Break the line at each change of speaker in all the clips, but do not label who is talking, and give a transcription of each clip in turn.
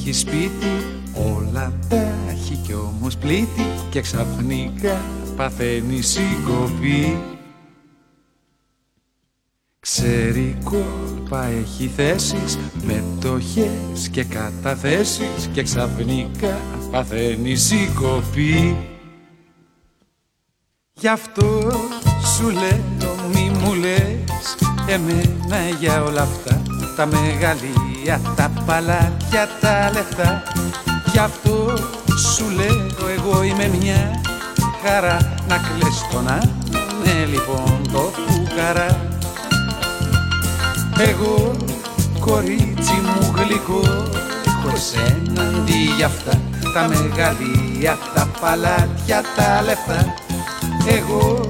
έχει σπίτι Όλα τα έχει κι όμως πλήτη Και ξαφνικά παθαίνει συγκοπή. Ξέρει κόλπα έχει θέσεις Μετοχές και καταθέσεις Και ξαφνικά παθαίνει συγκοπή. Γι' αυτό σου λέω μη μου λες Εμένα για όλα αυτά Τα μεγαλεία, τα παλάτια, τα λεφτά. Γι' αυτό σου λέω εγώ είμαι μια χαρά. Να κλαις τον άλλον, ναι λοιπόν το φουκαρά. Εγώ κορίτσι μου γλυκό Έχω εσένα αντί για αυτά. Τα μεγαλεία, τα παλάτια, τα λεφτά. Εγώ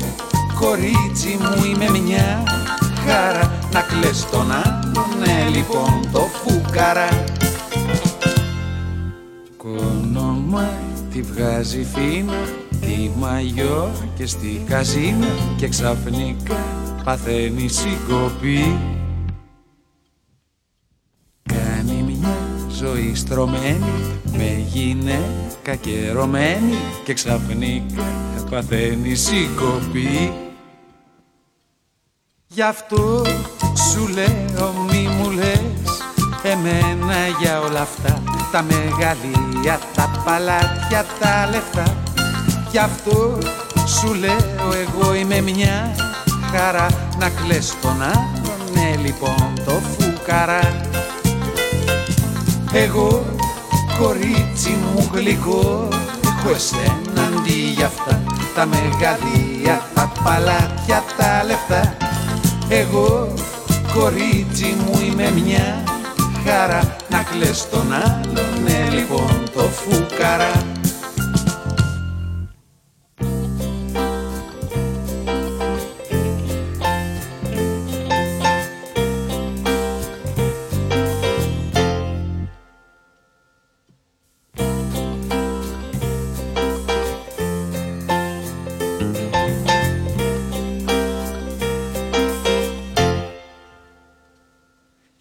κορίτσι μου είμαι μια χαρά Να κλαις τον άλλον, ναι λοιπόν το φουκαρά Κόνομα τη βγάζει φίνα Τη μαγιό και στη καζίνα Και ξαφνικά παθαίνει συγκοπή. Κάνει μια ζωή στρωμένη Με γυναίκα και ρωμένη Και ξαφνικά παθαίνει συγκοπή Γι' αυτό σου λέω μη μου λες Εμένα για όλα αυτά Τα μεγαλεία, τα παλάτια, τα λεφτά. Γι' αυτό σου λέω εγώ είμαι μια χαρά Να κλαις τον άλλον, ναι λοιπόν το φουκαρά. Εγώ κορίτσι μου γλυκό Έχω εσένα αντί για αυτά Τα μεγαλεία, τα παλάτια, τα λεφτά Εγώ κορίτσι μου είμαι μια χαρά. Να κλαις τον άλλον, ναι λοιπόν το φουκαρά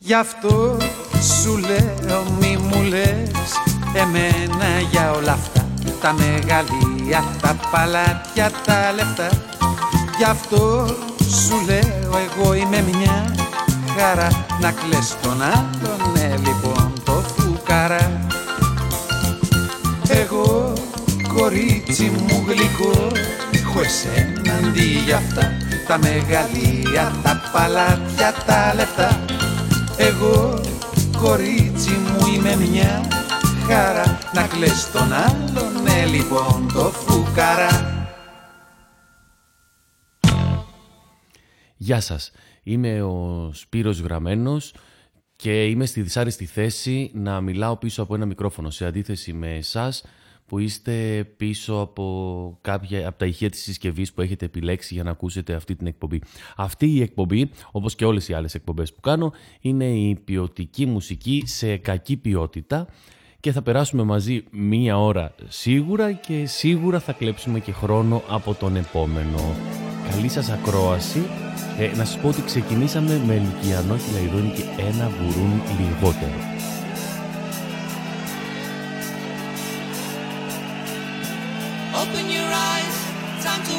Γι' αυτό σου λέω μη μου λες Εμένα για όλα αυτά Τα μεγαλεία, τα παλάτια, τα λεφτά. Γι' αυτό σου λέω εγώ είμαι μια χαρά Να κλαις τον άλλον, ναι λοιπόν το φουκαρά. Εγώ κορίτσι μου γλυκό Έχω εσένα αντί για αυτά Τα μεγαλεία, τα παλάτια, τα λεφτά εγώ κορίτσι μου είμαι μια χαρά. Να κλαις τον άλλον, ναι λοιπόν το φουκαρά
Γεια σας, είμαι ο Σπύρος Γραμμένος και είμαι στη δυσάρεστη θέση να μιλάω πίσω από ένα μικρόφωνο σε αντίθεση με εσάς που είστε πίσω από, κάποια, από τα ηχεία της συσκευής που έχετε επιλέξει για να ακούσετε αυτή την εκπομπή. Αυτή η εκπομπή, όπως και όλες οι άλλες εκπομπές που κάνω, είναι η ποιοτική μουσική σε κακή ποιότητα και θα περάσουμε μαζί μία ώρα σίγουρα και σίγουρα θα κλέψουμε και χρόνο από τον επόμενο. Καλή σας ακρόαση. Ε, να σας πω ότι ξεκινήσαμε με Λυκιανό Χιλαϊδόνι και ένα βουρούν λιγότερο.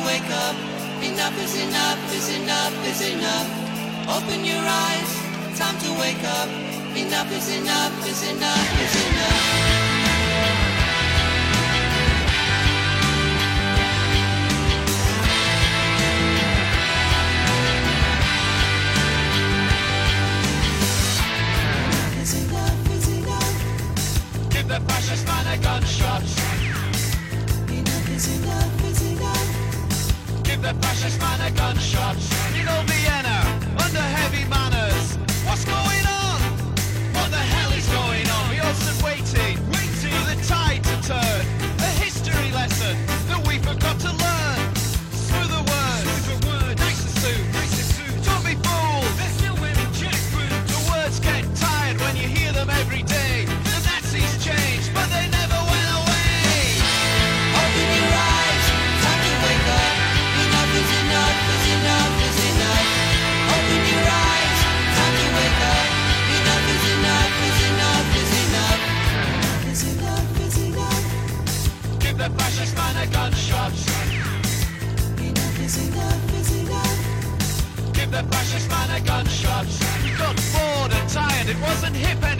Wake up. Enough is enough, is enough, is enough. Open your eyes, time to wake up. Enough is enough, is enough, is enough.
The fascist man a gunshot. Give the precious man a gunshot. In old Vienna, under heavy banners. What's going on? What the hell is going on? We all stood waiting, waiting for the tide to turn. gunshots. He got bored and tired, it wasn't hip anymore.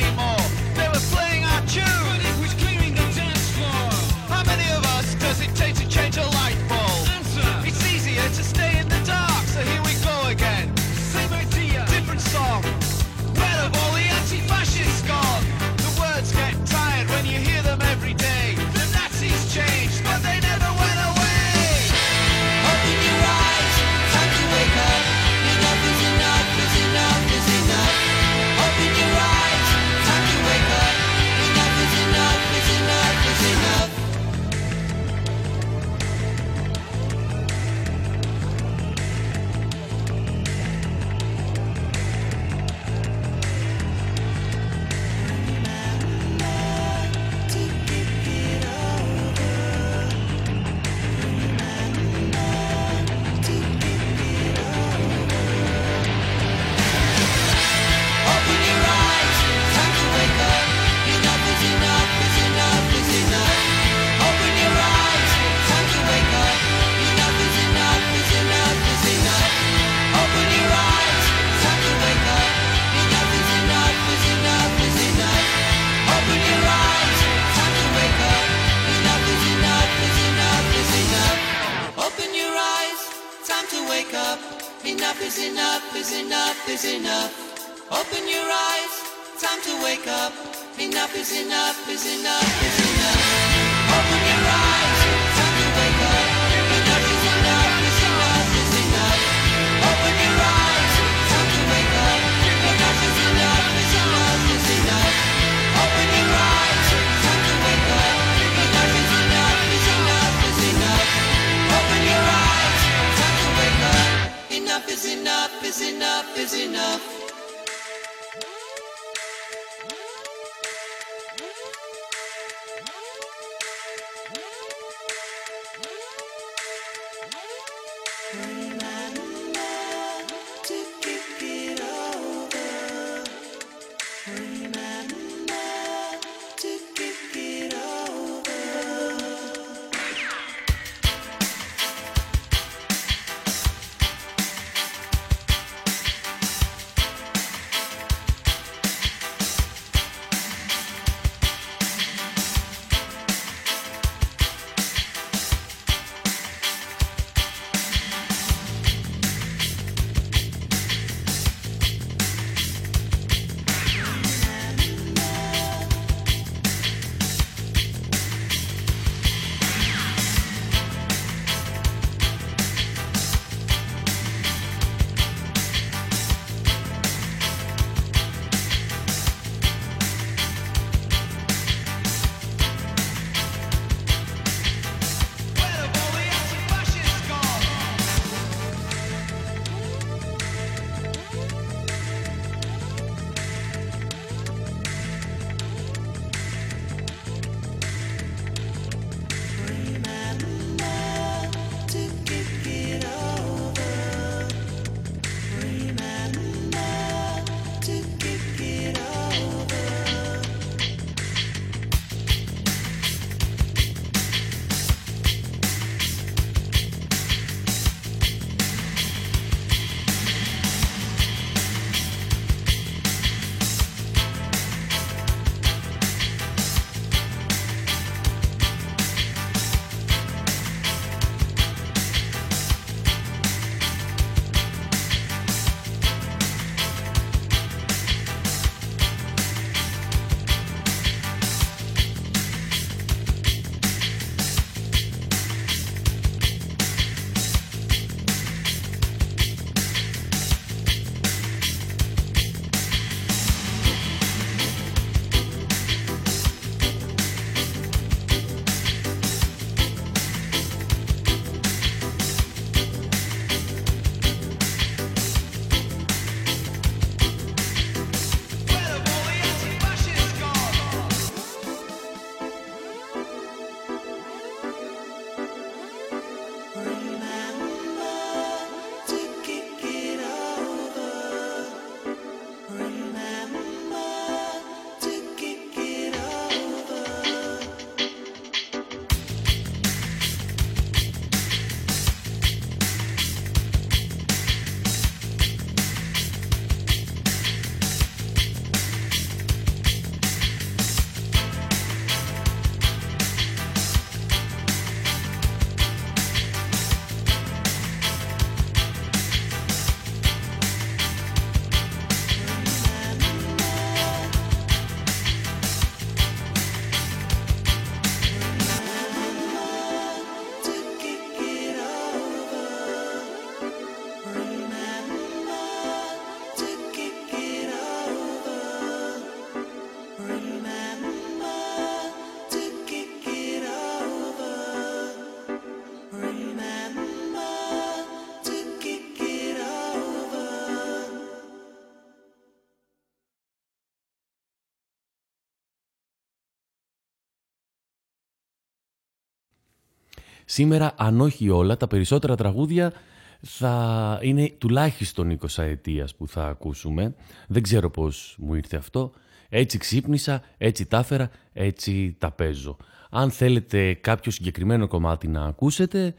Σήμερα, αν όχι όλα, τα περισσότερα τραγούδια θα είναι τουλάχιστον 20 ετίας που θα ακούσουμε. Δεν ξέρω πώς μου ήρθε αυτό. Έτσι ξύπνησα, έτσι τα έφερα, έτσι τα παίζω. Αν θέλετε κάποιο συγκεκριμένο κομμάτι να ακούσετε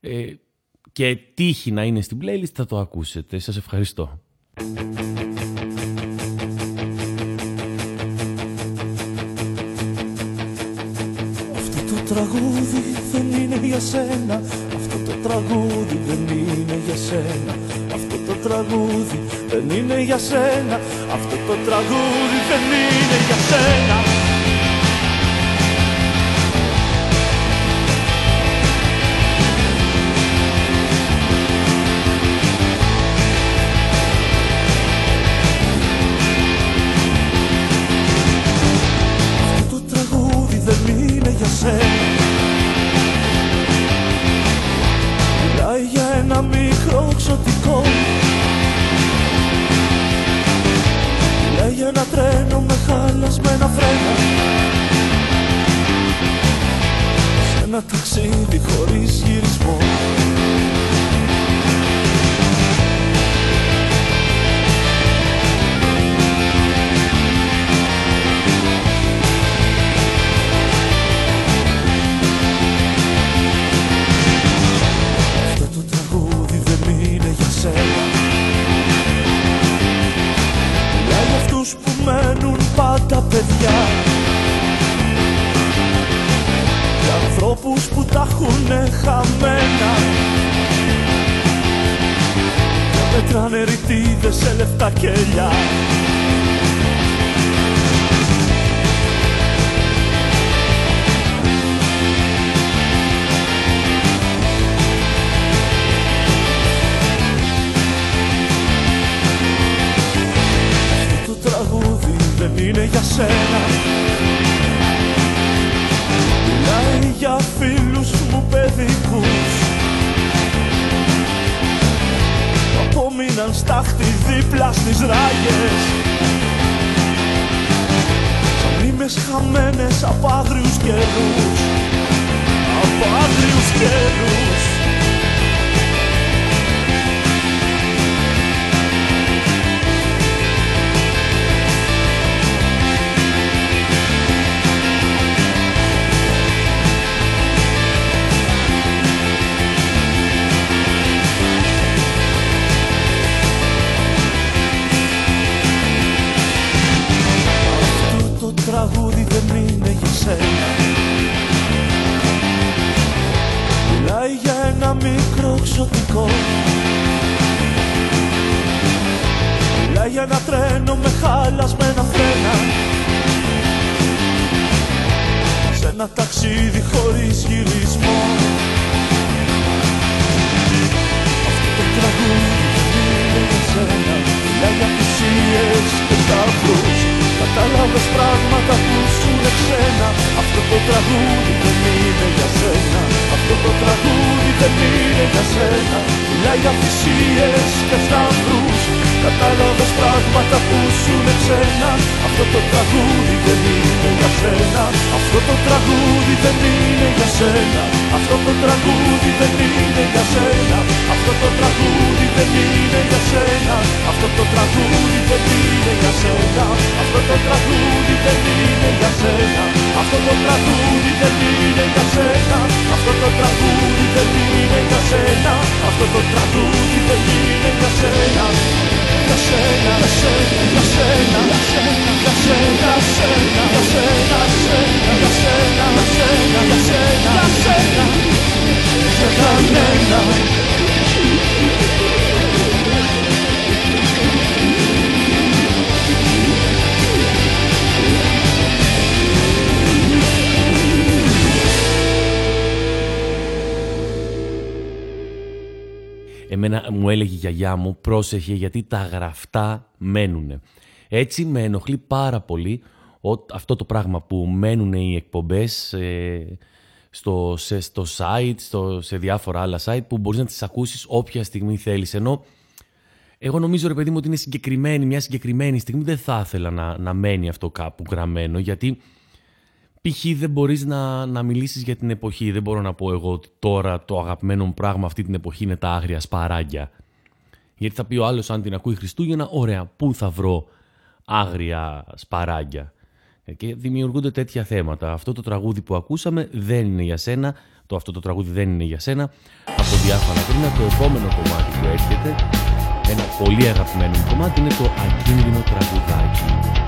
ε, και τύχει να είναι στην playlist θα το ακούσετε. Σας ευχαριστώ.
Αυτό το τραγούδι δεν είναι για σένα. Αυτό το τραγούδι δεν είναι για σένα. Αυτό το τραγούδι δεν είναι για σένα Μετράνε ρητίδες σε λεφτά κελιά Αυτό το τραγούδι δεν είναι για σένα
γιαγιά μου πρόσεχε γιατί τα γραφτά μένουνε. Έτσι με ενοχλεί πάρα πολύ αυτό το πράγμα που μένουν οι εκπομπές ε, στο, σε, στο site, στο, σε διάφορα άλλα site που μπορείς να τις ακούσεις όποια στιγμή θέλεις. Ενώ εγώ νομίζω ρε παιδί μου ότι είναι συγκεκριμένη, μια συγκεκριμένη στιγμή δεν θα ήθελα να, να μένει αυτό κάπου γραμμένο γιατί
π.χ. δεν μπορείς να, να μιλήσεις για την εποχή. Δεν μπορώ να πω εγώ ότι τώρα το αγαπημένο μου πράγμα αυτή την εποχή είναι τα άγρια σπαράγγια. Γιατί θα πει ο άλλος αν την ακούει Χριστούγεννα, ωραία, πού θα βρω άγρια σπαράγγια; Ε, και δημιουργούνται τέτοια θέματα. Αυτό το τραγούδι που ακούσαμε δεν είναι για σένα. Το αυτό το τραγούδι δεν είναι για σένα. Από διάφορα κρίνα το επόμενο κομμάτι που έρχεται, ένα πολύ αγαπημένο κομμάτι, είναι το ακίνδυνο τραγουδάκι.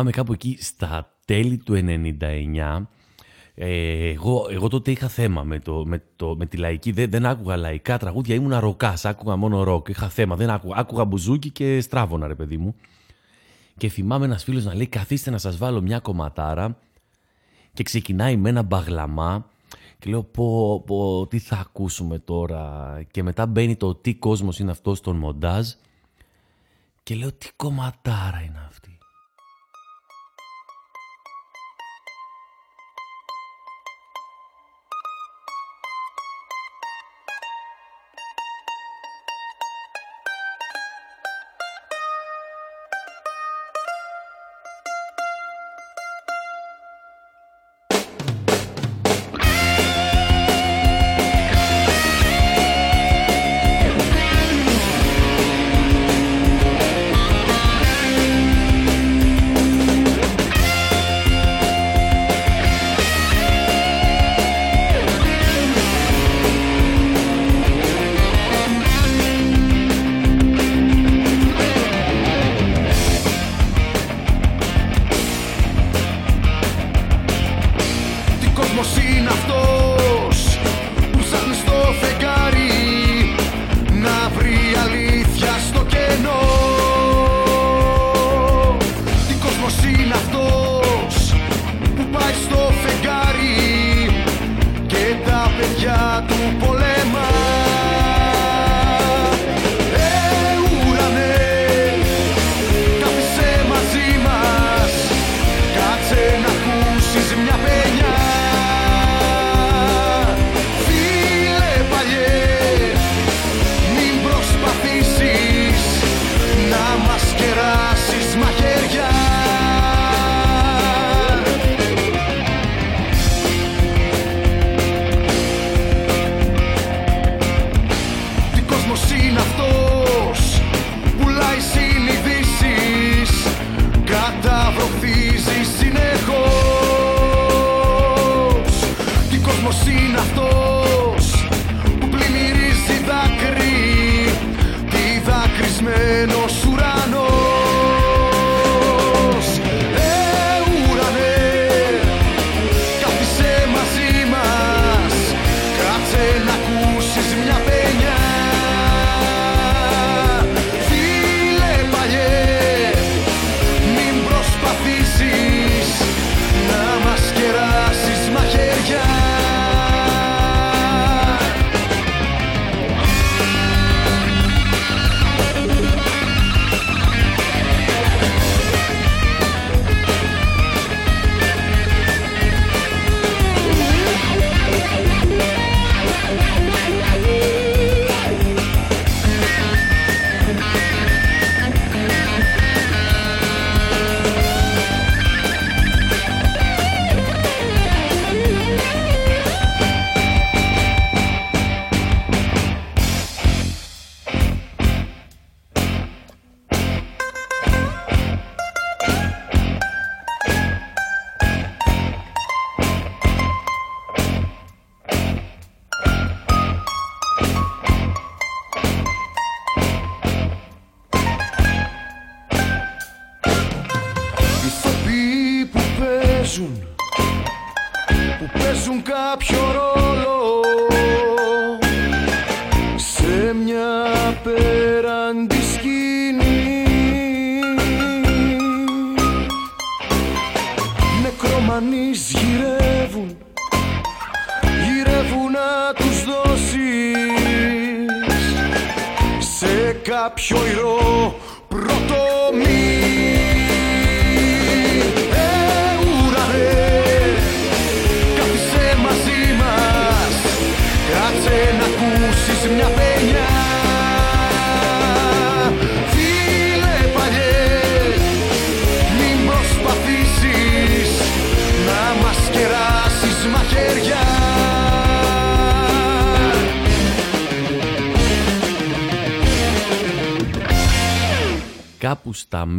Θυμάμαι κάπου εκεί στα τέλη του 99
Ε, εγώ, εγώ τότε είχα θέμα με, το, με, το, με τη λαϊκή. Δεν, δεν άκουγα λαϊκά τραγούδια, ήμουν ροκάς. Άκουγα μόνο ροκ. Είχα θέμα. Δεν άκουγα, άκουγα μπουζούκι και στράβωνα, ρε παιδί μου. Και θυμάμαι ένας φίλος να λέει: Καθίστε να σας βάλω μια κομματάρα. Και ξεκινάει με ένα μπαγλαμά. Και λέω: πω, πω, τι θα ακούσουμε τώρα. Και μετά μπαίνει το τι κόσμος είναι αυτός στον μοντάζ. Και λέω: Τι κομματάρα είναι αυτή.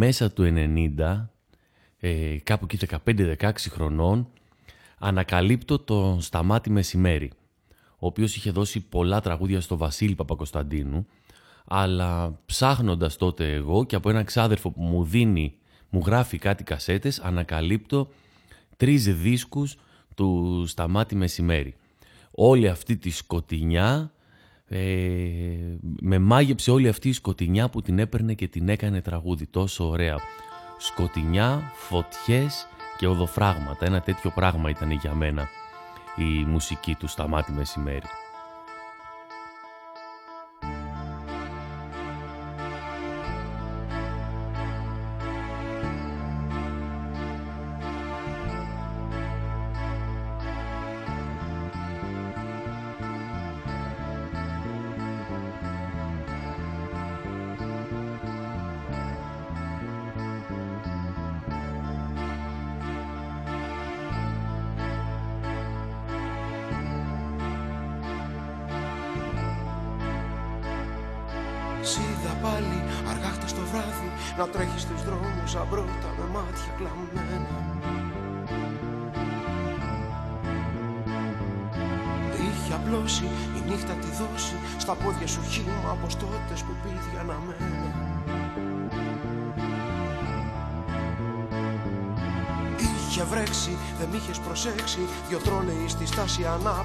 Μέσα του 90, ε, κάπου εκεί 15-16 χρονών, ανακαλύπτω τον Σταμάτη Μεσημέρι, ο οποίος είχε δώσει πολλά τραγούδια στο Βασίλη Παπακοσταντίνου, αλλά ψάχνοντας τότε εγώ και από έναν ξάδερφο που μου δίνει, μου γράφει κάτι κασέτες, ανακαλύπτω τρεις δίσκους
του Σταμάτη Μεσημέρι. Όλη αυτή τη σκοτεινιά, ε, με μάγεψε όλη αυτή η σκοτεινιά που την έπαιρνε και την έκανε τραγούδι τόσο ωραία. Σκοτεινιά, φωτιές και οδοφράγματα. Ένα τέτοιο πράγμα ήταν για μένα η μουσική του Σταμάτη Μεσημέρι.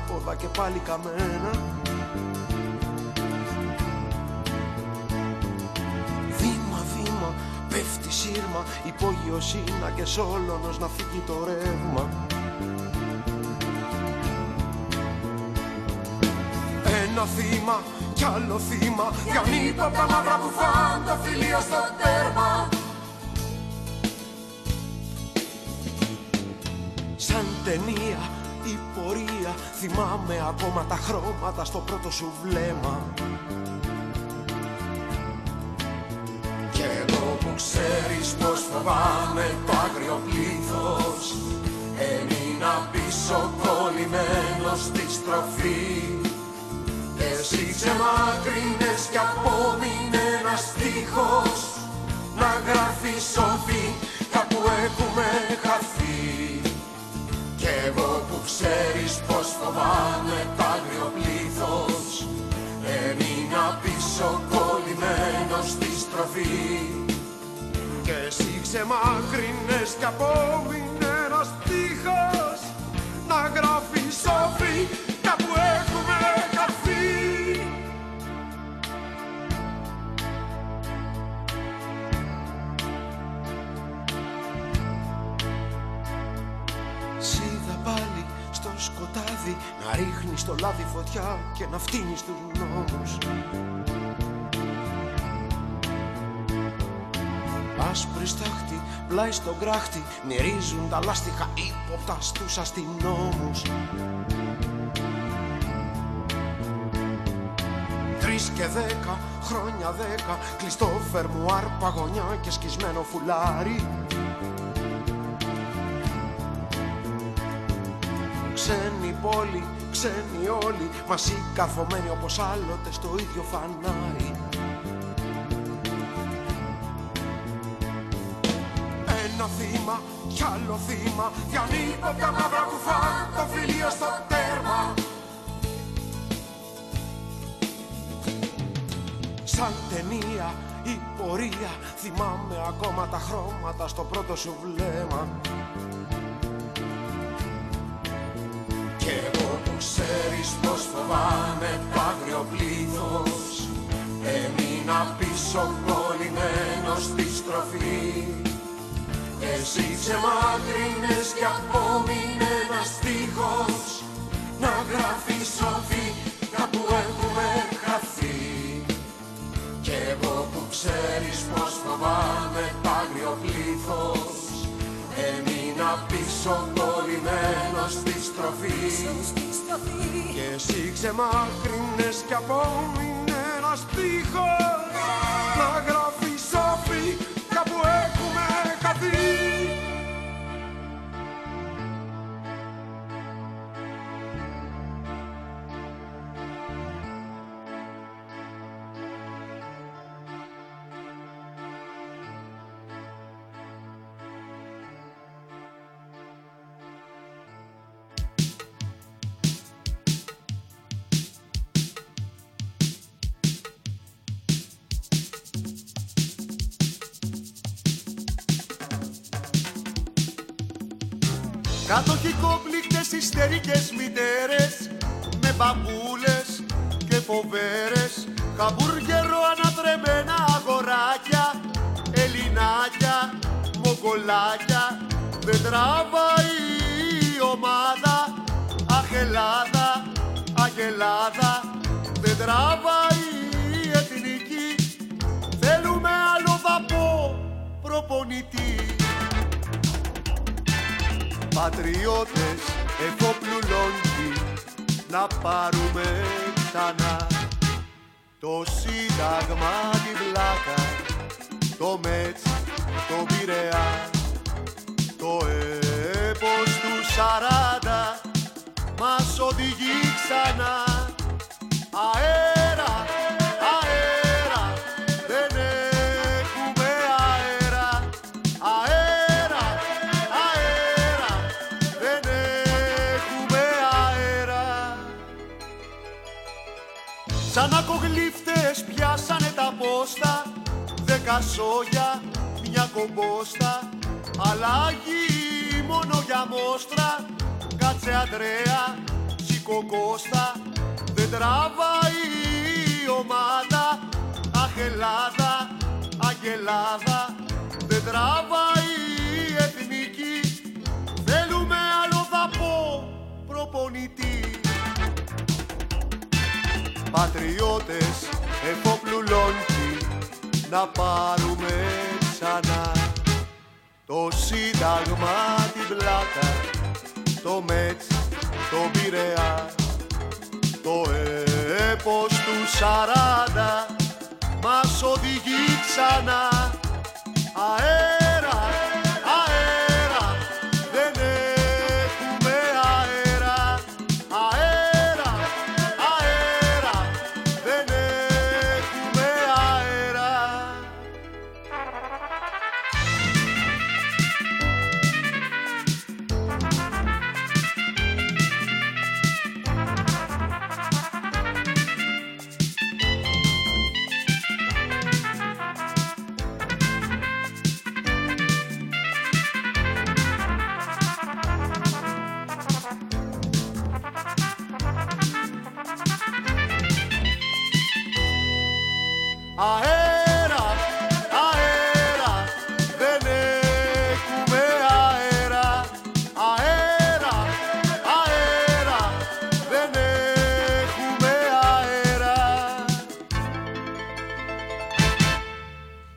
Ανάποδα και πάλι καμένα. Βήμα βήμα πέφτει σύρμα Υπόγειο σύνα και σόλωνος να φύγει το ρεύμα. Ένα θύμα κι άλλο θύμα Για από τα μαύρα που φάνε το φιλίο στο τέρμα. Ταινία η πορεία Θυμάμαι ακόμα τα χρώματα στο πρώτο σου βλέμμα. Κι εγώ που ξέρεις πως φοβάμαι το άγριο πλήθος φοβάμαι τ' άγριο πλήθος. Έμεινα πίσω κολλημένος στη στροφή. Και εσύ ξεμάκρυνες κι απόμεινε ένας τείχος. Να γράφεις σοφή σκοτάδι Να ρίχνεις στο λάδι φωτιά και να φτύνεις τους νόμους. Άσπρη στάχτη, πλάι στον κράχτη Μυρίζουν τα λάστιχα ύποπτα στους αστυνόμους. Τρεις και δέκα, χρόνια δέκα Κλειστό φερμουάρ, παγωνιά και σκισμένο φουλάρι Ξένη πόλη, ξένοι όλοι Μαζί καρφωμένοι όπως άλλοτες στο ίδιο φανάρι. Ένα θύμα κι άλλο θύμα τα μαύρα κουφά Το φιλίο στο τέρμα. Σαν ταινία η πορεία Θυμάμαι ακόμα τα χρώματα στο πρώτο σου βλέμμα ξέρεις πως φοβάμαι το άγριο πλήθος Έμεινα πίσω κολλημένος στη στροφή. Εσύ ξεμάκρυνες κι απόμεινε ένας στίχος Να γράφεις σοφή κάπου έχουμε χαθεί Κι εγώ που ξέρεις πως φοβάμαι το άγριο πλήθος Έμεινα πίσω κολλημένος στη στροφή. Και εσύ ξεμάκρυνες κι απόμεινες ένας τείχος. Να γράφει ιστερικές μητέρες με μπαμπούλες και φοβέρες. Χαμπούργερο ανατρεμμένα αγοράκια Ελληνάκια, μοκολάκια Δεν τραβάει η ομάδα Αχ Ελλάδα, αχ Ελλάδα. Δεν τραβάει η εθνική Θέλουμε άλλο δαπό προπονητή. Πατριώτες εφόπλου λόγκι να πάρουμε ξανά. Το σύνταγμα την πλάκα το μέτς, το πειραιά. Το έπος του σαράντα μας οδηγεί ξανά. Αέρα πιάσανε τα πόστα Δέκα σόγια, μια κομπόστα Αλλάγει μόνο για μόστρα Κάτσε Αντρέα, σήκω Κώστα. Δεν τραβάει η ομάδα Αχ Ελλάδα, αγελάδα Δεν τραβάει η εθνική. Θέλουμε άλλο δαπό προπονητή. Πατριώτες εφόπλου να πάρουμε ξανά το σύνταγμα την πλάκα το μέτς, το πειραιά το έπος του σαράντα μας οδηγεί ξανά. Αέρα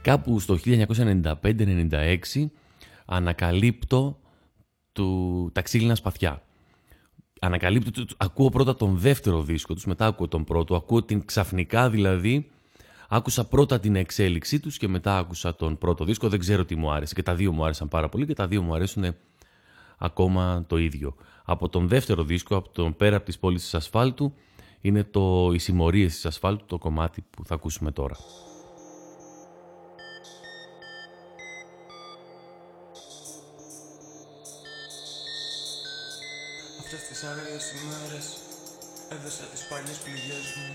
Κάπου στο 1995-96 ανακαλύπτω του, τα ξύλινα σπαθιά. Ανακαλύπτω, ακούω πρώτα τον δεύτερο δίσκο τους, μετά ακούω τον πρώτο, ακούω την ξαφνικά δηλαδή, άκουσα πρώτα την εξέλιξή τους και μετά άκουσα τον πρώτο δίσκο, δεν ξέρω τι μου άρεσε και τα δύο μου άρεσαν πάρα πολύ και τα δύο μου αρέσουν ακόμα το ίδιο. Από τον δεύτερο δίσκο, από τον πέρα από τις πόλεις της ασφάλτου, είναι το «Οι συμμορίες της ασφάλτου», το κομμάτι που θα ακούσουμε τώρα.
Τις άγριες ημέρες Έδεσα τις παλιές πληγές μου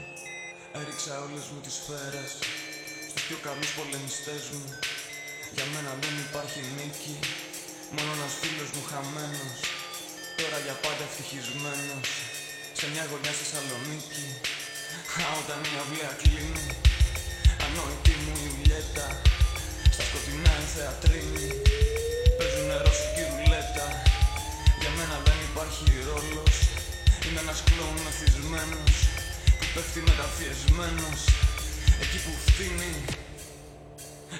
Έριξα όλες μου τις σφαίρες Στους πιο καλούς πολεμιστές μου. Για μένα δεν υπάρχει νίκη Μόνο ένας φίλος μου χαμένος Τώρα για πάντα ευτυχισμένος. Σε μια γωνιά στη Σαλονίκη Α, όταν η αυλαία κλείνει Ανόητη μου η λιέτα Στα σκοτεινά η θεατρίνη Παίζουν νερό και ρουλέτα. Για μένα δεν υπάρχει ρόλος. Είναι ένας κλόουν μεθυσμένος Που πέφτει μεταφιεσμένος. Εκεί που φτύνει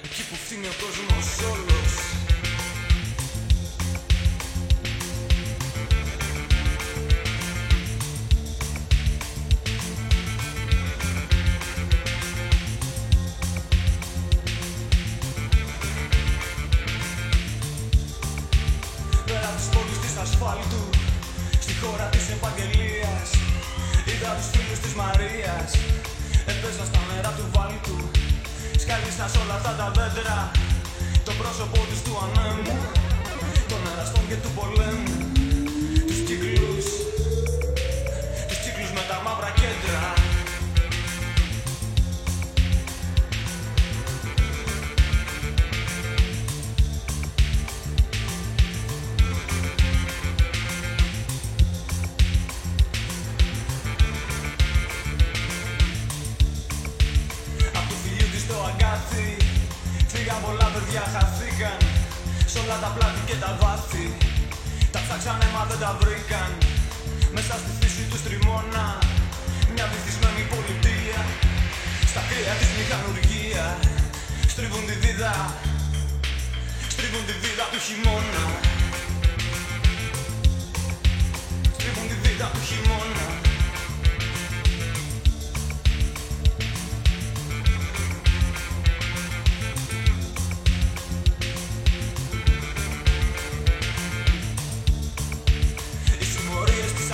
Εκεί που φτύνει ο κόσμος όλος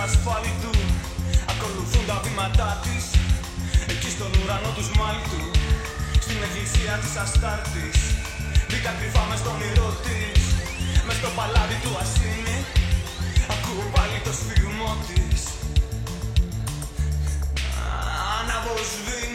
ασφάλιτου Ακολουθούν τα βήματά της. Εκεί στον ουρανό τους σμάλτου Στην εκκλησία της Αστάρτης. Μπήκα κρυφά μες στον όνειρό της. Μες στο παλάτι του Ασίνη Ακούω πάλι το σφιγμό της. Αναβοσβήνει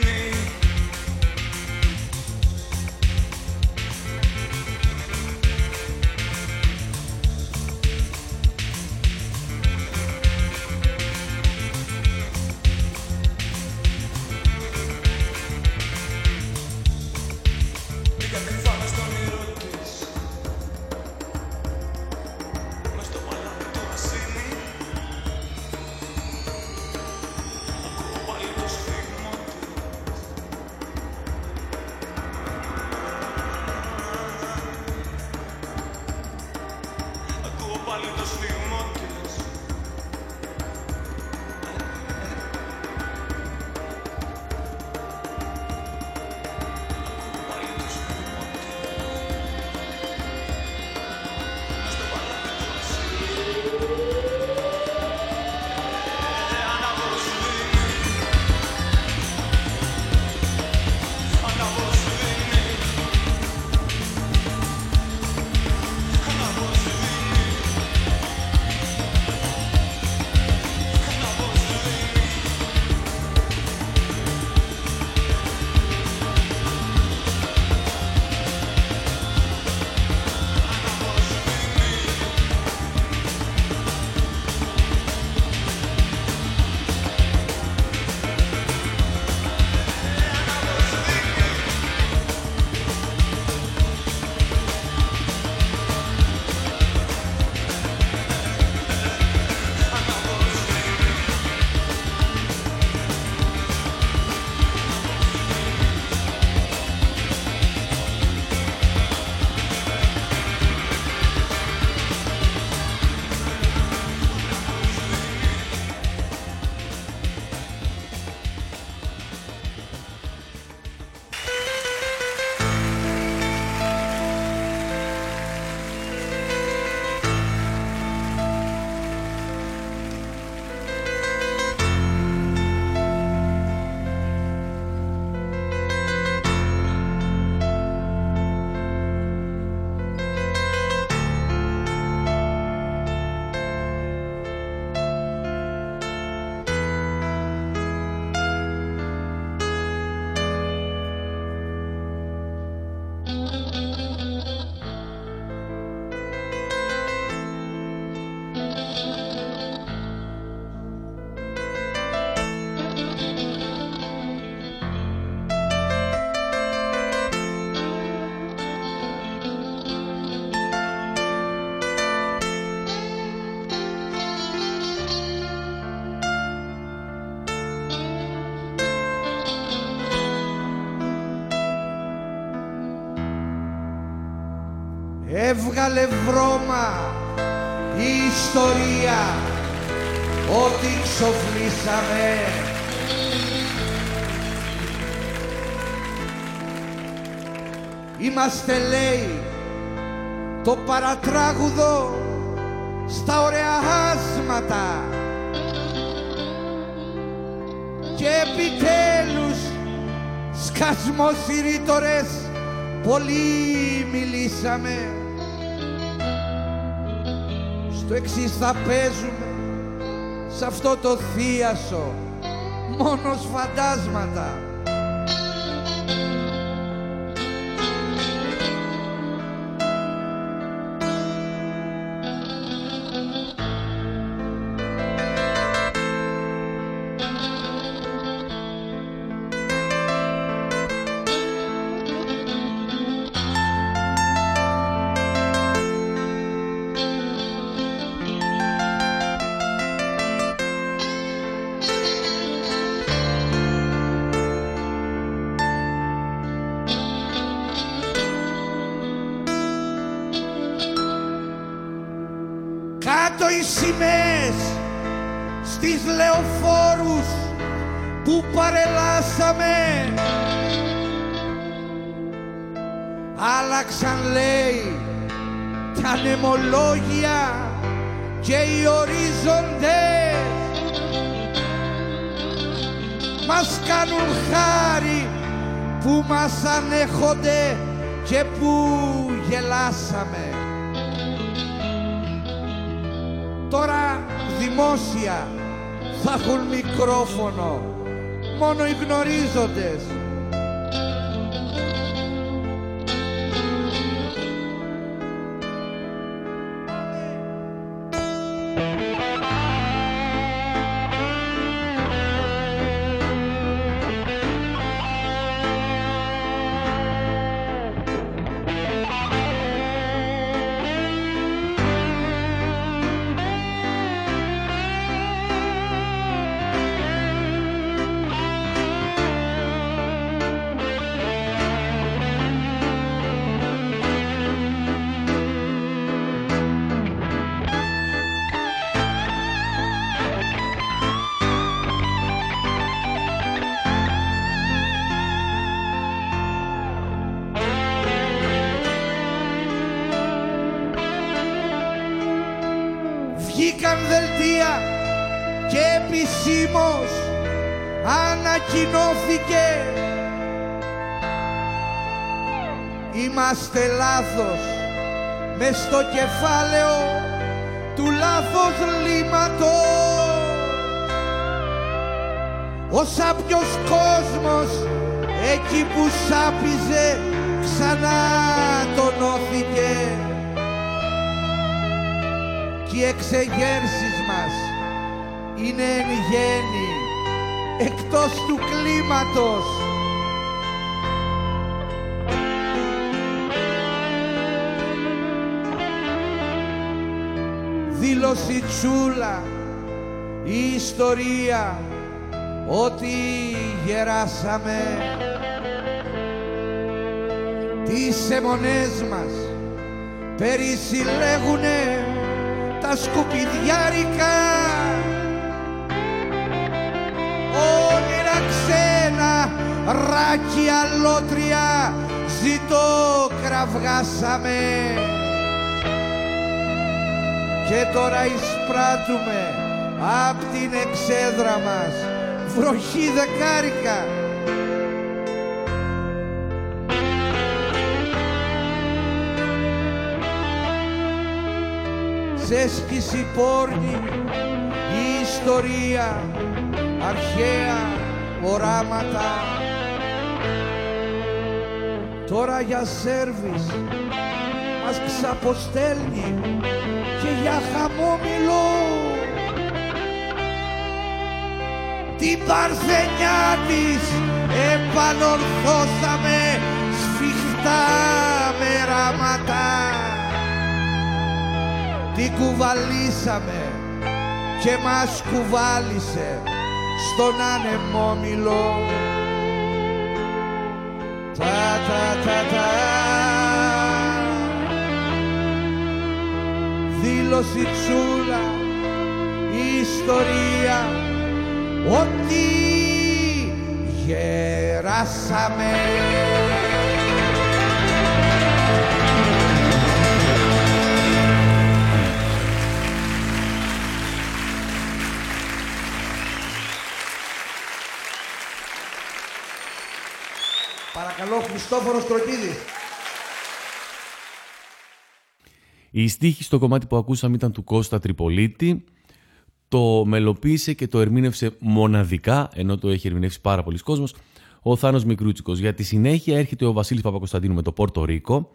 Έβγαλε βρώμα η ιστορία ότι ξοφλήσαμε. Είμαστε λέει το παρατράγουδο στα ωραία άσματα. Και επιτέλους σκασμοσυρίτορες πολύ μιλήσαμε εξής θα παίζουμε σε αυτό το θίασο μόνος φαντάσματα κάτω οι σημαίες στις λεωφόρους που παρελάσαμε άλλαξαν λέει τα νεμολόγια και οι ορίζοντες μας κάνουν χάρη που μας ανέχονται και που γελάσαμε. Τώρα δημόσια θα έχουν μικρόφωνο μόνο οι γνωρίζοντες. Είμαστε λάθος. Μες στο κεφάλαιο του λάθος λίματος Ο σάπιος κόσμος εκεί που σάπιζε ξανά τονώθηκε και οι εξεγέρσεις μας είναι εν γέννη εκτός του κλίματος. Δήλωση τσούλα η ιστορία ότι γεράσαμε. Τις αιμονές μας περισυλλέγουνε τα σκουπιδιάρικα όνειρα ξένα ράκι αλότρια ζητώ κραυγάσαμε και τώρα εισπράττουμε απ' την εξέδρα μας. Βροχή δεκάρικα. Σε σκίση πόρνη η ιστορία αρχαία οράματα. Τώρα για σέρβις μας ξαποστέλνει και για χαμόμηλο την παρθενιά της επανορθώσαμε σφιχτά μεράματα την κουβαλήσαμε και μας κουβάλισε στον ανεμόμυλο τα τα τα τα δήλωση τσούλα η ιστορία ότι γεράσαμε Παρακαλώ, Χριστόφορος Κροκίδης.
Η στίχη στο κομμάτι που ακούσαμε ήταν του Κώστα Τριπολίτη. Το μελοποίησε και το ερμήνευσε μοναδικά, ενώ το έχει ερμηνεύσει πάρα πολλοί κόσμος, ο Θάνος Μικρούτσικος. Για τη συνέχεια έρχεται ο Βασίλης Παπακοσταντίνου με το Πόρτο Ρίκο.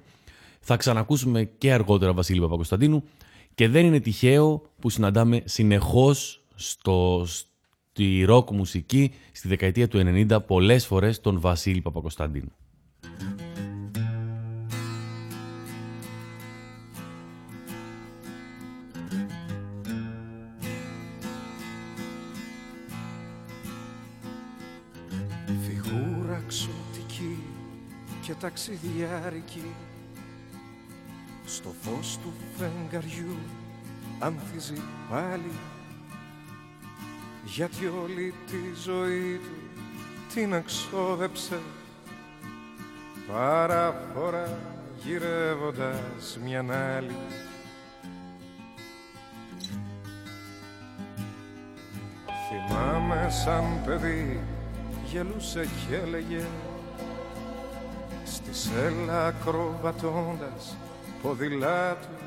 Θα ξανακούσουμε και αργότερα Βασίλη Παπακοσταντίνου και δεν είναι τυχαίο που συναντάμε συνεχώς στο, στη ροκ μουσική στη δεκαετία του 90 πολλές φορές τον Βασίλη Παπακοσταντίνου.
Ταξιδιάρικη. Στο φως του φεγγαριού
ανθίζει πάλι. Γιατί όλη τη ζωή του την εξόδεψε παράφορα γυρεύοντας μια άλλη. Θυμάμαι σαν παιδί γελούσε και έλεγε στη σέλα ακροβατώντας ποδηλάτου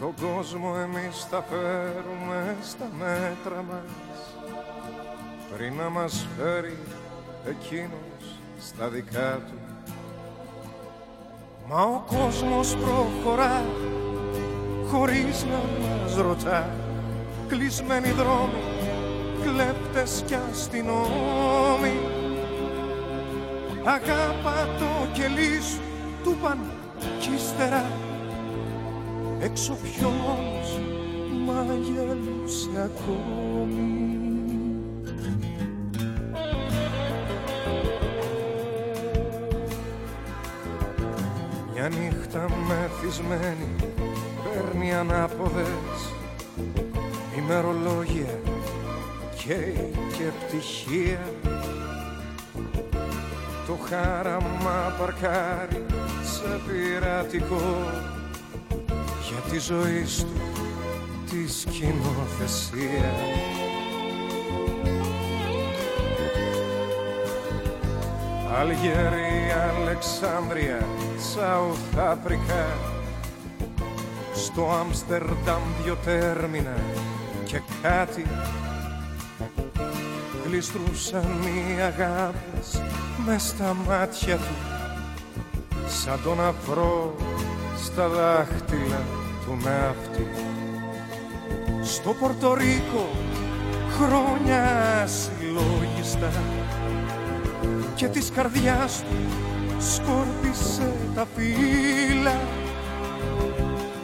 τον κόσμο εμείς θα φέρουμε στα μέτρα μας. Πριν να μας φέρει εκείνος στα δικά του. Μα ο κόσμος προχωρά χωρίς να μας ρωτά. Κλεισμένοι δρόμοι, κλέπτες κι αστυνόμοι Αγάπα το κελί σου του παν κι ύστερα. Έξω πιο μόνος μα γελούσε ακόμη. Μια νύχτα μεθυσμένη παίρνει ανάποδες ημερολόγια καίει και πτυχία. το χάραμα παρκάρει σε πειρατικό. Για τη ζωή του τη σκηνοθεσία. Αλγερία, Αλεξάνδρεια, Σαουθ Αφρικά στο Άμστερνταμ δυο τέρμινα και κάτι. Γλιστρούσαν οι αγάπες με στα μάτια του σαν τον αφρό στα δάχτυλα του ναύτη. Στο Πορτορίκο χρόνια συλλογιστά και της καρδιάς του σκόρπισε τα φύλλα.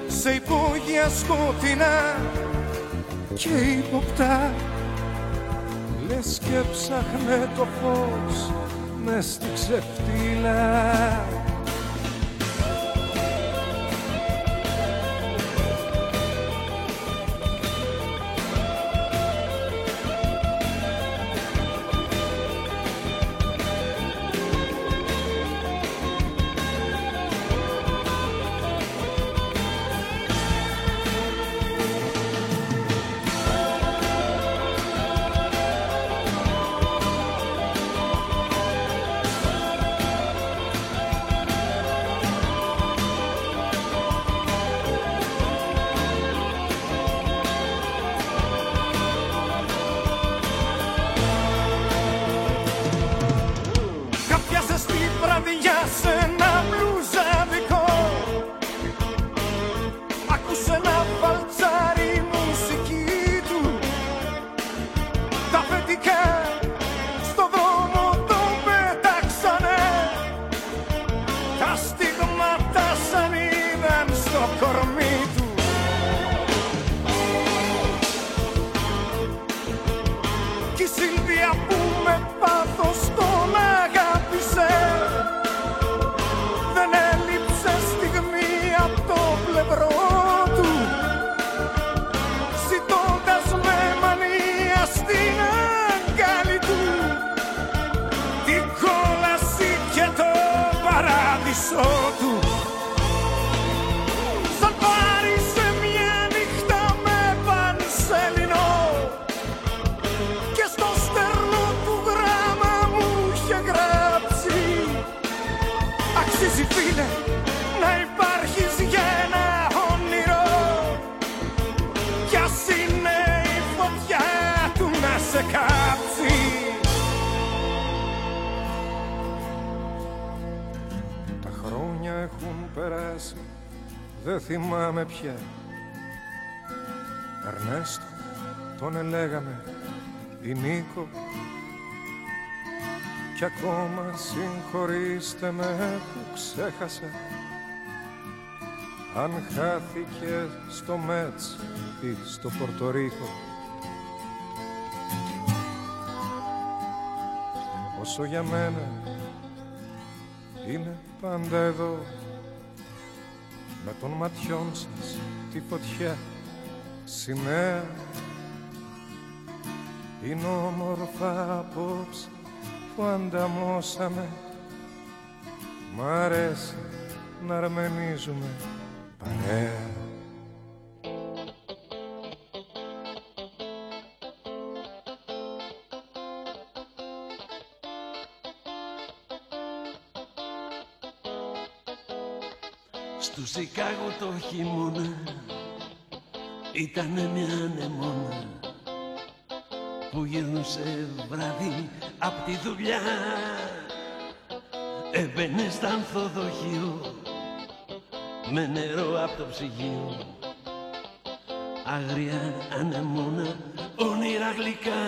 Σε υπόγεια σκοτεινά και υποπτά λες και ψάχνε το φως μες στη ξεφτύλα κι ακόμα συγχωρήστε με που ξέχασα. Αν χάθηκε στο Μέτς ή στο Πορτορίκο όσο για μένα είναι πάντα εδώ με των ματιών σας στη φωτιά σημαία είναι όμορφα απόψε που ανταμώσαμε. Μ' αρέσει να αρμενίζουμε. Παρέα.
Στο Σικάγο το χειμώνα Ήτανε μια ανεμόνα Που γυρνούσε βράδυ απ' τη δουλειά. Έμπαινε στα ανθοδοχείο Με νερό απ' το ψυγείο. Άγρια ανεμόνα όνειρα γλυκά.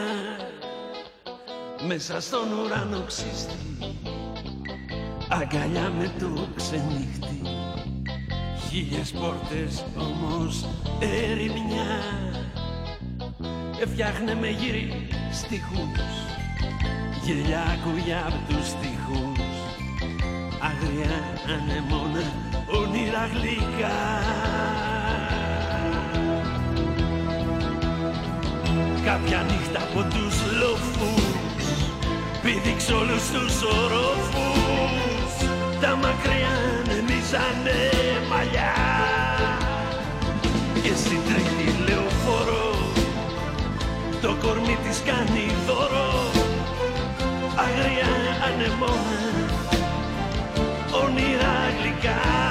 Μέσα στον ουρανό ξύστη Αγκαλιά με το ξενύχτη. Χίλιες πόρτες όμως ερημιά. Έφτιαχνε με γύρι στιχούς Γελιά ακούγια απ' τους στιχούς Αγριά ανεμόνα όνειρα γλυκά. Κάποια νύχτα από τους λοφούς Πήδηξε όλους τους οροφούς. Τα μακριά ανεμίζανε μαλλιά Και στην τρίτη λεωφόρο Το κορμί της κάνει δώρο Αγριά ανεμόνα Όνειρα γλυκά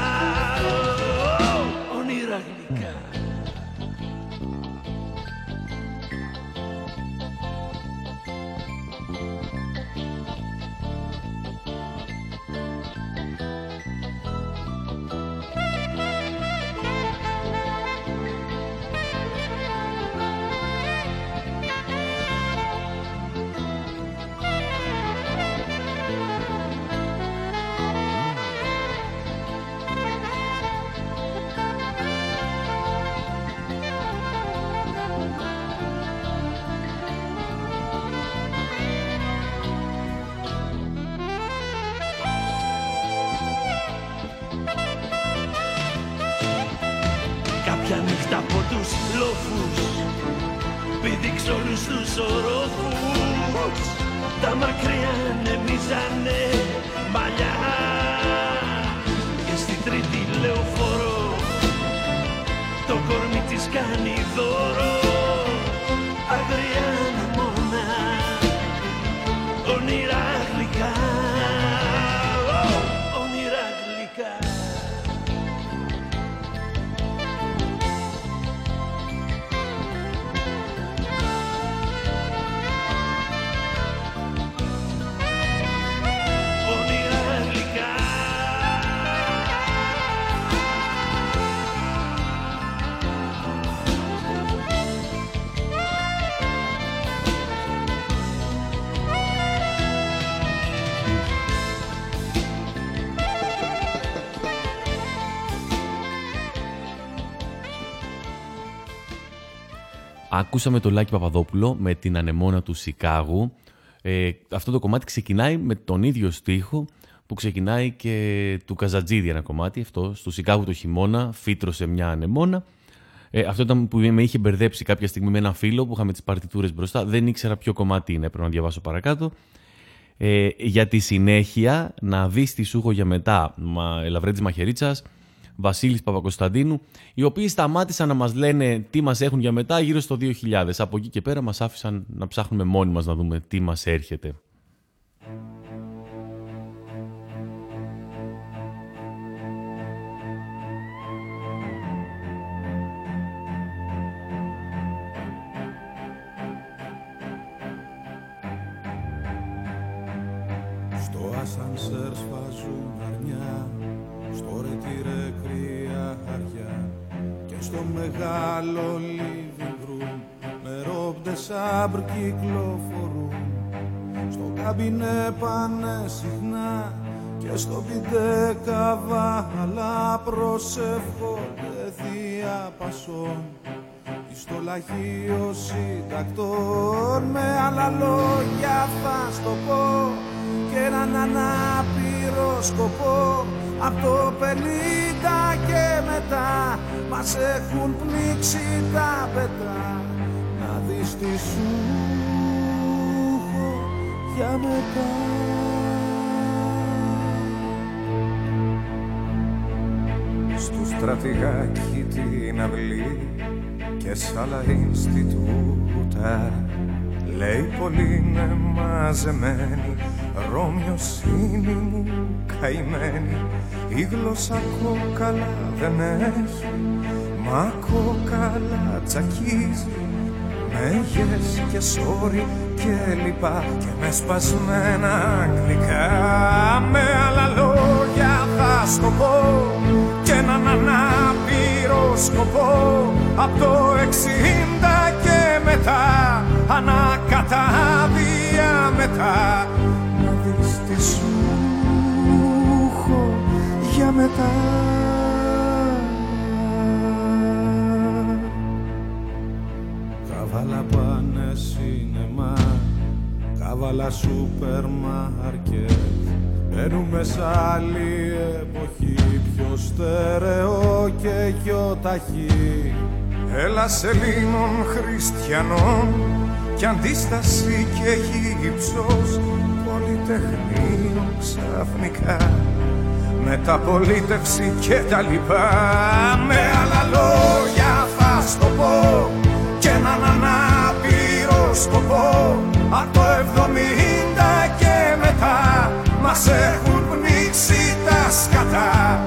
Ακούσαμε το Λάκη Παπαδόπουλο με την ανεμόνα του Σικάγου. Ε, αυτό το κομμάτι ξεκινάει με τον ίδιο στίχο που ξεκινάει και του Καζατζίδη ένα κομμάτι. Αυτό στο Σικάγου το χειμώνα φύτρωσε μια ανεμόνα. Ε, αυτό ήταν που με είχε μπερδέψει κάποια στιγμή με ένα φίλο που είχαμε τις παρτιτούρες μπροστά. Δεν ήξερα ποιο κομμάτι είναι, πρέπει να διαβάσω παρακάτω. Ε, για τη συνέχεια, να δεις τη Σούχο για μετά, Μα, Ελαβρέτης Μαχαιρίτσας, Βασίλης Παπακοσταντίνου, οι οποίοι σταμάτησαν να μας λένε τι μας έχουν για μετά γύρω στο 2000. Από εκεί και πέρα μας άφησαν να ψάχνουμε μόνοι μας να δούμε τι μας έρχεται.
Στο ασανσέρ στο μεγάλο living room Με σάμπρ κυκλοφορούν. Στο καμπινέ πάνε συχνά Και στο πιτέ καβάλα προσεύχονται θεία πασών. Στο λαχείο συντακτών με άλλα λόγια θα στο πω και έναν ανάπηρο σκοπό Από το πενήντα και μετά μας έχουν πνίξει τα πετά Να δεις τι σου έχω για μετά.
Στου στρατηγάκι την αυλή και σ' άλλα Ινστιτούτα Λέει πολύ είναι μαζεμένη Ρώμιος είναι μου καημένη. Η γλώσσα κόκαλα δεν έχει Μα κόκαλα τσακίζει. Με yes και sorry και λοιπά Και με σπασμένα αγγλικά. Με άλλα λόγια θα στο πω Και έναν ανάπηρο σκοπό. Απ' το εξήντα και μετά Ανακατάδια μετά Να δεις τι σου έχω για μετά.
Καβάλα πάνε σινεμά Καβάλα σούπερ μάρκετ. Μπαίνουμε σ' άλλη εποχή Πιο στερεό και πιο ταχύ.
Έλα Ελλήνων χριστιανών κι αντίσταση και γύψος Πολυτεχνείο ξαφνικά. Μεταπολίτευση και τα λοιπά. Με άλλα λόγια θα στο πω Και έναν ανάπηρο σκοπό. Από το 70 και μετά Μας έχουν πνίξει τα σκατά.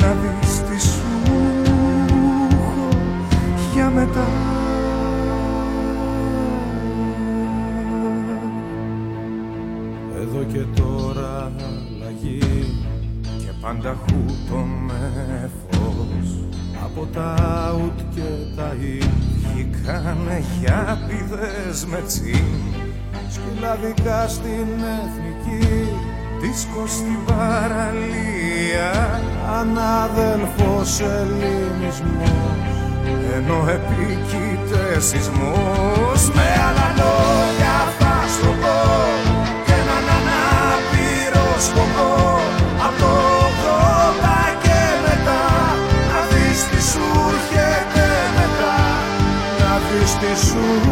Να δεις τι σου έχω για μετά
Και
πάντα χούτο με φως
Από τα ουτ και τα ι
Βγήκανε γιάπηδες με τσιν.
Σκυλαδικά στην εθνική
Δίσκο στην παραλία.
Ανάδελφος ελληνισμός
Ενώ επίκειται σεισμός. Με άλλα λόγια θα σου πω Και έναν ανάπηρο σκοπό τι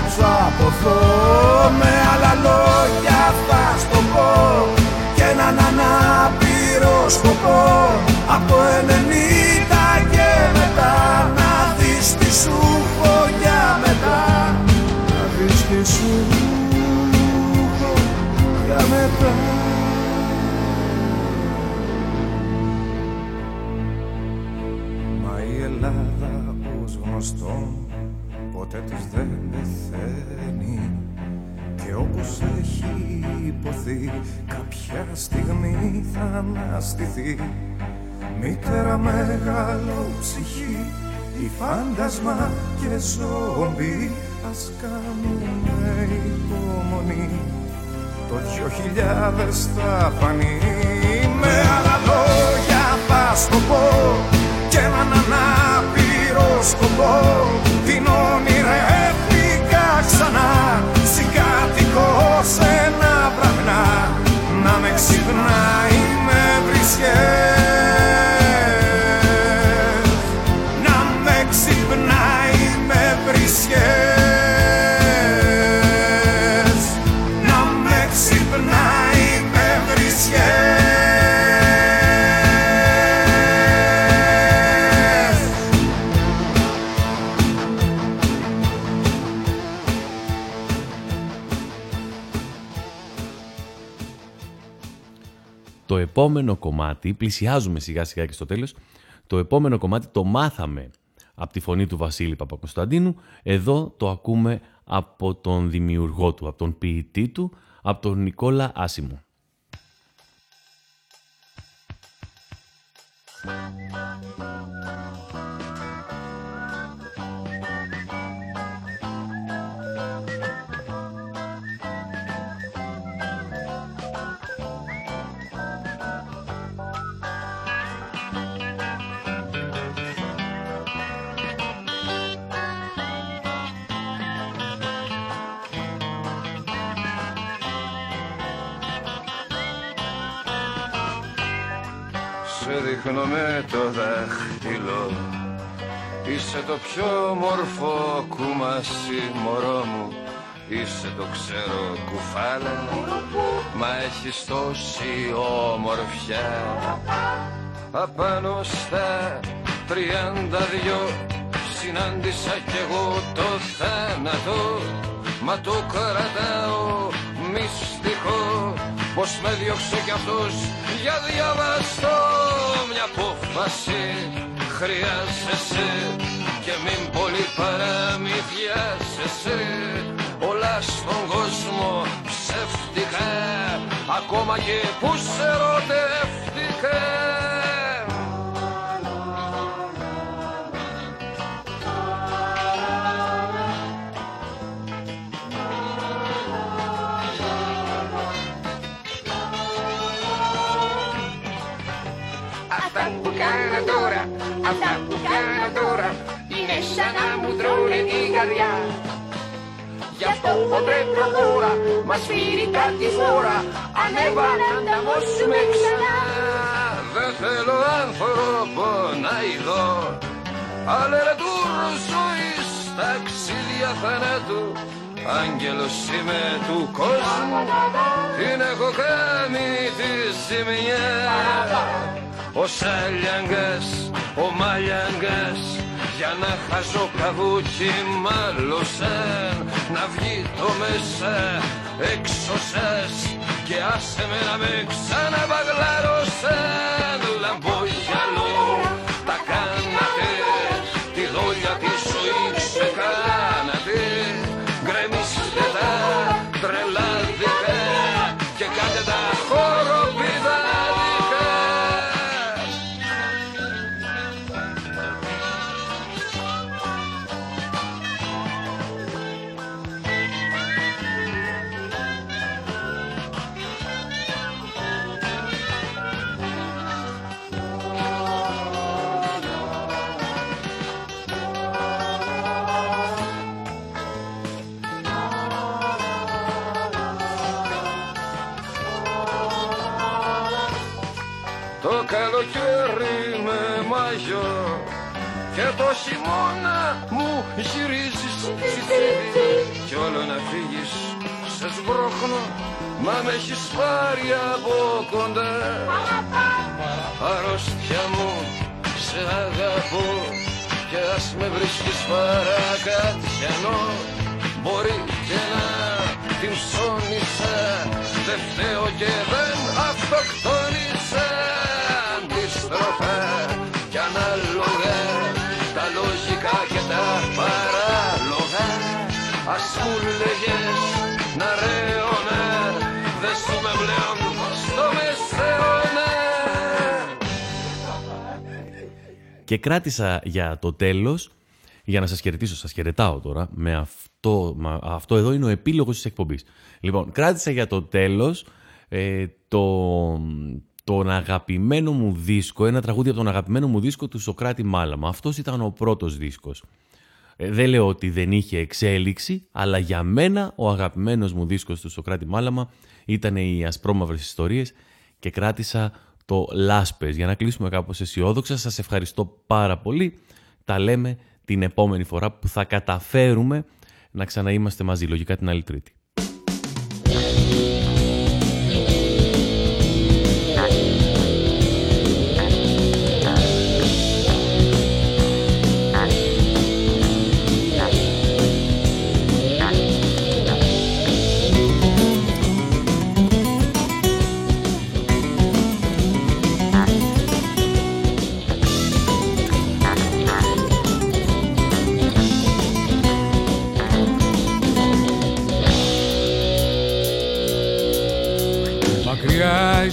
σύνορά του έξω από εδώ.
Με άλλα λόγια θα στο πω. Και έναν ανάπηρο σκοπό ποτέ της δεν πεθαίνει και όπως έχει υποθεί κάποια στιγμή θα αναστηθεί. Μήτερα μεγάλο ψυχή η φάντασμα και ζόμπι ας κάνουμε υπομονή. Το δυο χιλιάδες θα φανεί. Με άλλα λόγια θα στο πω και έναν ανάπηρο σκοπό. Την όνειρεύτηκα με
επόμενο κομμάτι, πλησιάζουμε σιγά σιγά και στο τέλος, το επόμενο κομμάτι το μάθαμε από τη φωνή του Βασίλη Παπακοσταντίνου, εδώ το ακούμε από τον δημιουργό του, από τον ποιητή του, από τον Νικόλα Άσιμο.
Δείχνω με το δάχτυλο. Είσαι το πιο μορφό κουμάσι μωρό μου. Είσαι το ξέρω κουφάλα. Μα έχεις τόση ομορφιά Απάνω στα τριάντα δυο Συνάντησα κι εγώ το θάνατο. Μα το κρατάω μυστικό. Πως με διώξε κι αυτός για διαβαστώ Μια απόφαση. Χρειάζεσαι Και μην πολύ παραμυθιάζεσαι Όλα στον κόσμο ψεύτικα Ακόμα και που σε ρωτεύτηκα
Αυτά που κάνω τώρα είναι σαν να μου τρώνε την καρδιά Γι' αυτό ποτέ προχώρα, μας φύρει κάτι φορά Ανέβα να ανταμώσουμε ξανά
Δεν θέλω άνθρωπο να ειδώ Αλλά του ζωής ταξίδια θανάτου Άγγελος είμαι του κόσμου Την έχω κάνει τη ζημιά Ο Σαλιαγκάς ο Μαλιαγκάς για να χάσω καβούτσι μάλωσαν να βγει το μέσα έξω σας και άσε με να με ξαναπαγλάρωσαν το χειμώνα μου γυρίζεις τσιτσίδι κι όλο να φύγεις σε σμπρώχνω μα με έχεις πάρει από κοντά. Αρρώστια μου σε αγαπώ και ας με βρίσκεις παρακάτιανό μπορεί και να την ψώνισα δεν φταίω και δεν αυτοκτόνησα ας μου λέγες να ρέωνα δεν ζούμε πλέον στο μεσαίωνα
Και κράτησα για το τέλος, για να σας χαιρετήσω, σας χαιρετάω τώρα, με αυτό, με αυτό εδώ είναι ο επίλογος της εκπομπής. Λοιπόν, κράτησα για το τέλος ε, το, τον αγαπημένο μου δίσκο, ένα τραγούδι από τον αγαπημένο μου δίσκο του Σοκράτη Μάλαμα. Αυτός ήταν ο πρώτος δίσκος. Ε, δεν λέω ότι δεν είχε εξέλιξη, αλλά για μένα ο αγαπημένος μου δίσκος του Σοκράτη Μάλαμα ήταν οι ασπρόμαυρες ιστορίες και κράτησα το Λάσπες. Για να κλείσουμε κάπως αισιόδοξα, σας ευχαριστώ πάρα πολύ. Τα λέμε την επόμενη φορά που θα καταφέρουμε να ξαναείμαστε μαζί, λογικά την άλλη Τρίτη.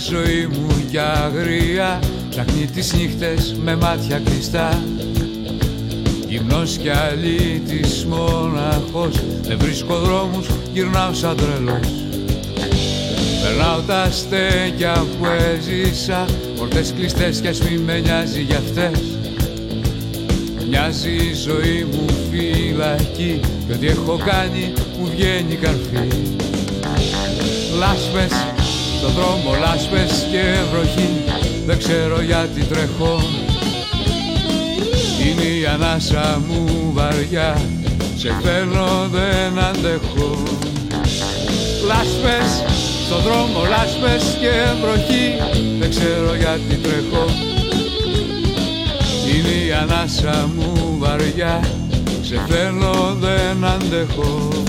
Ζωή μου για αγρία. Ψάχνει τις νύχτες με μάτια κλειστά. Γυμνός κι αλήτης μοναχός. Δεν βρίσκω δρόμους, γυρνάω σαν τρελός. Περνάω τα στέκια που έζησα. Πορτές κλειστές κι ας μη με νοιάζει για αυτές. Μοιάζει η ζωή μου φυλακή. Κι ό,τι έχω κάνει μου βγαίνει καρφί. Λάσπες, στον δρόμο λάσπες και βροχή Δεν ξέρω γιατί τρέχω. Είναι η ανάσα μου βαριά Σε θέλω δεν αντέχω. Λάσπες, στον δρόμο λάσπες και βροχή Δεν ξέρω γιατί τρέχω. Είναι η ανάσα μου βαριά Σε θέλω δεν αντέχω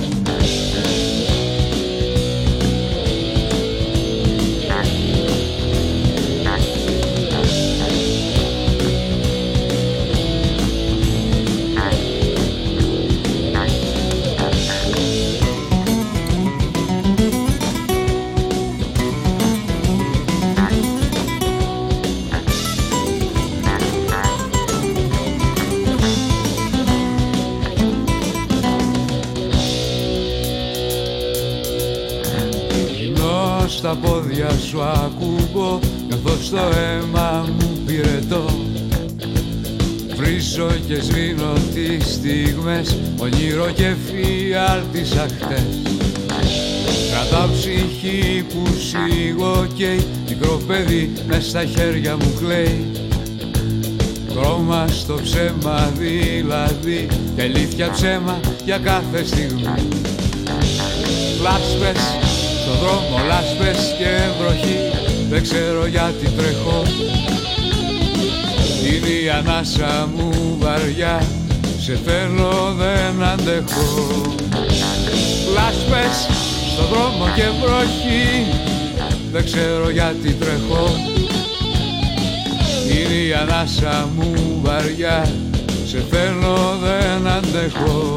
στα πόδια σου ακούμπω καθώς το αίμα μου πυρετώ. Βρίζω και σβήνω τις στιγμές όνειρο και φιάλτισα χτες. Κρατάω ψυχή που σίγω καίει μικρό παιδί μες στα χέρια μου κλαίει. Χρώμα στο ψέμα δηλαδή και αλήθεια ψέμα για κάθε στιγμή. Λάσπες, στον δρόμο λάσπες και βροχή δεν ξέρω γιατί τρέχω. Είναι η ανάσα μου βαριά σε θέλω δεν αντέχω. Λάσπες, στον δρόμο και βροχή δεν ξέρω γιατί τρέχω. Είναι η ανάσα μου βαριά σε θέλω δεν αντέχω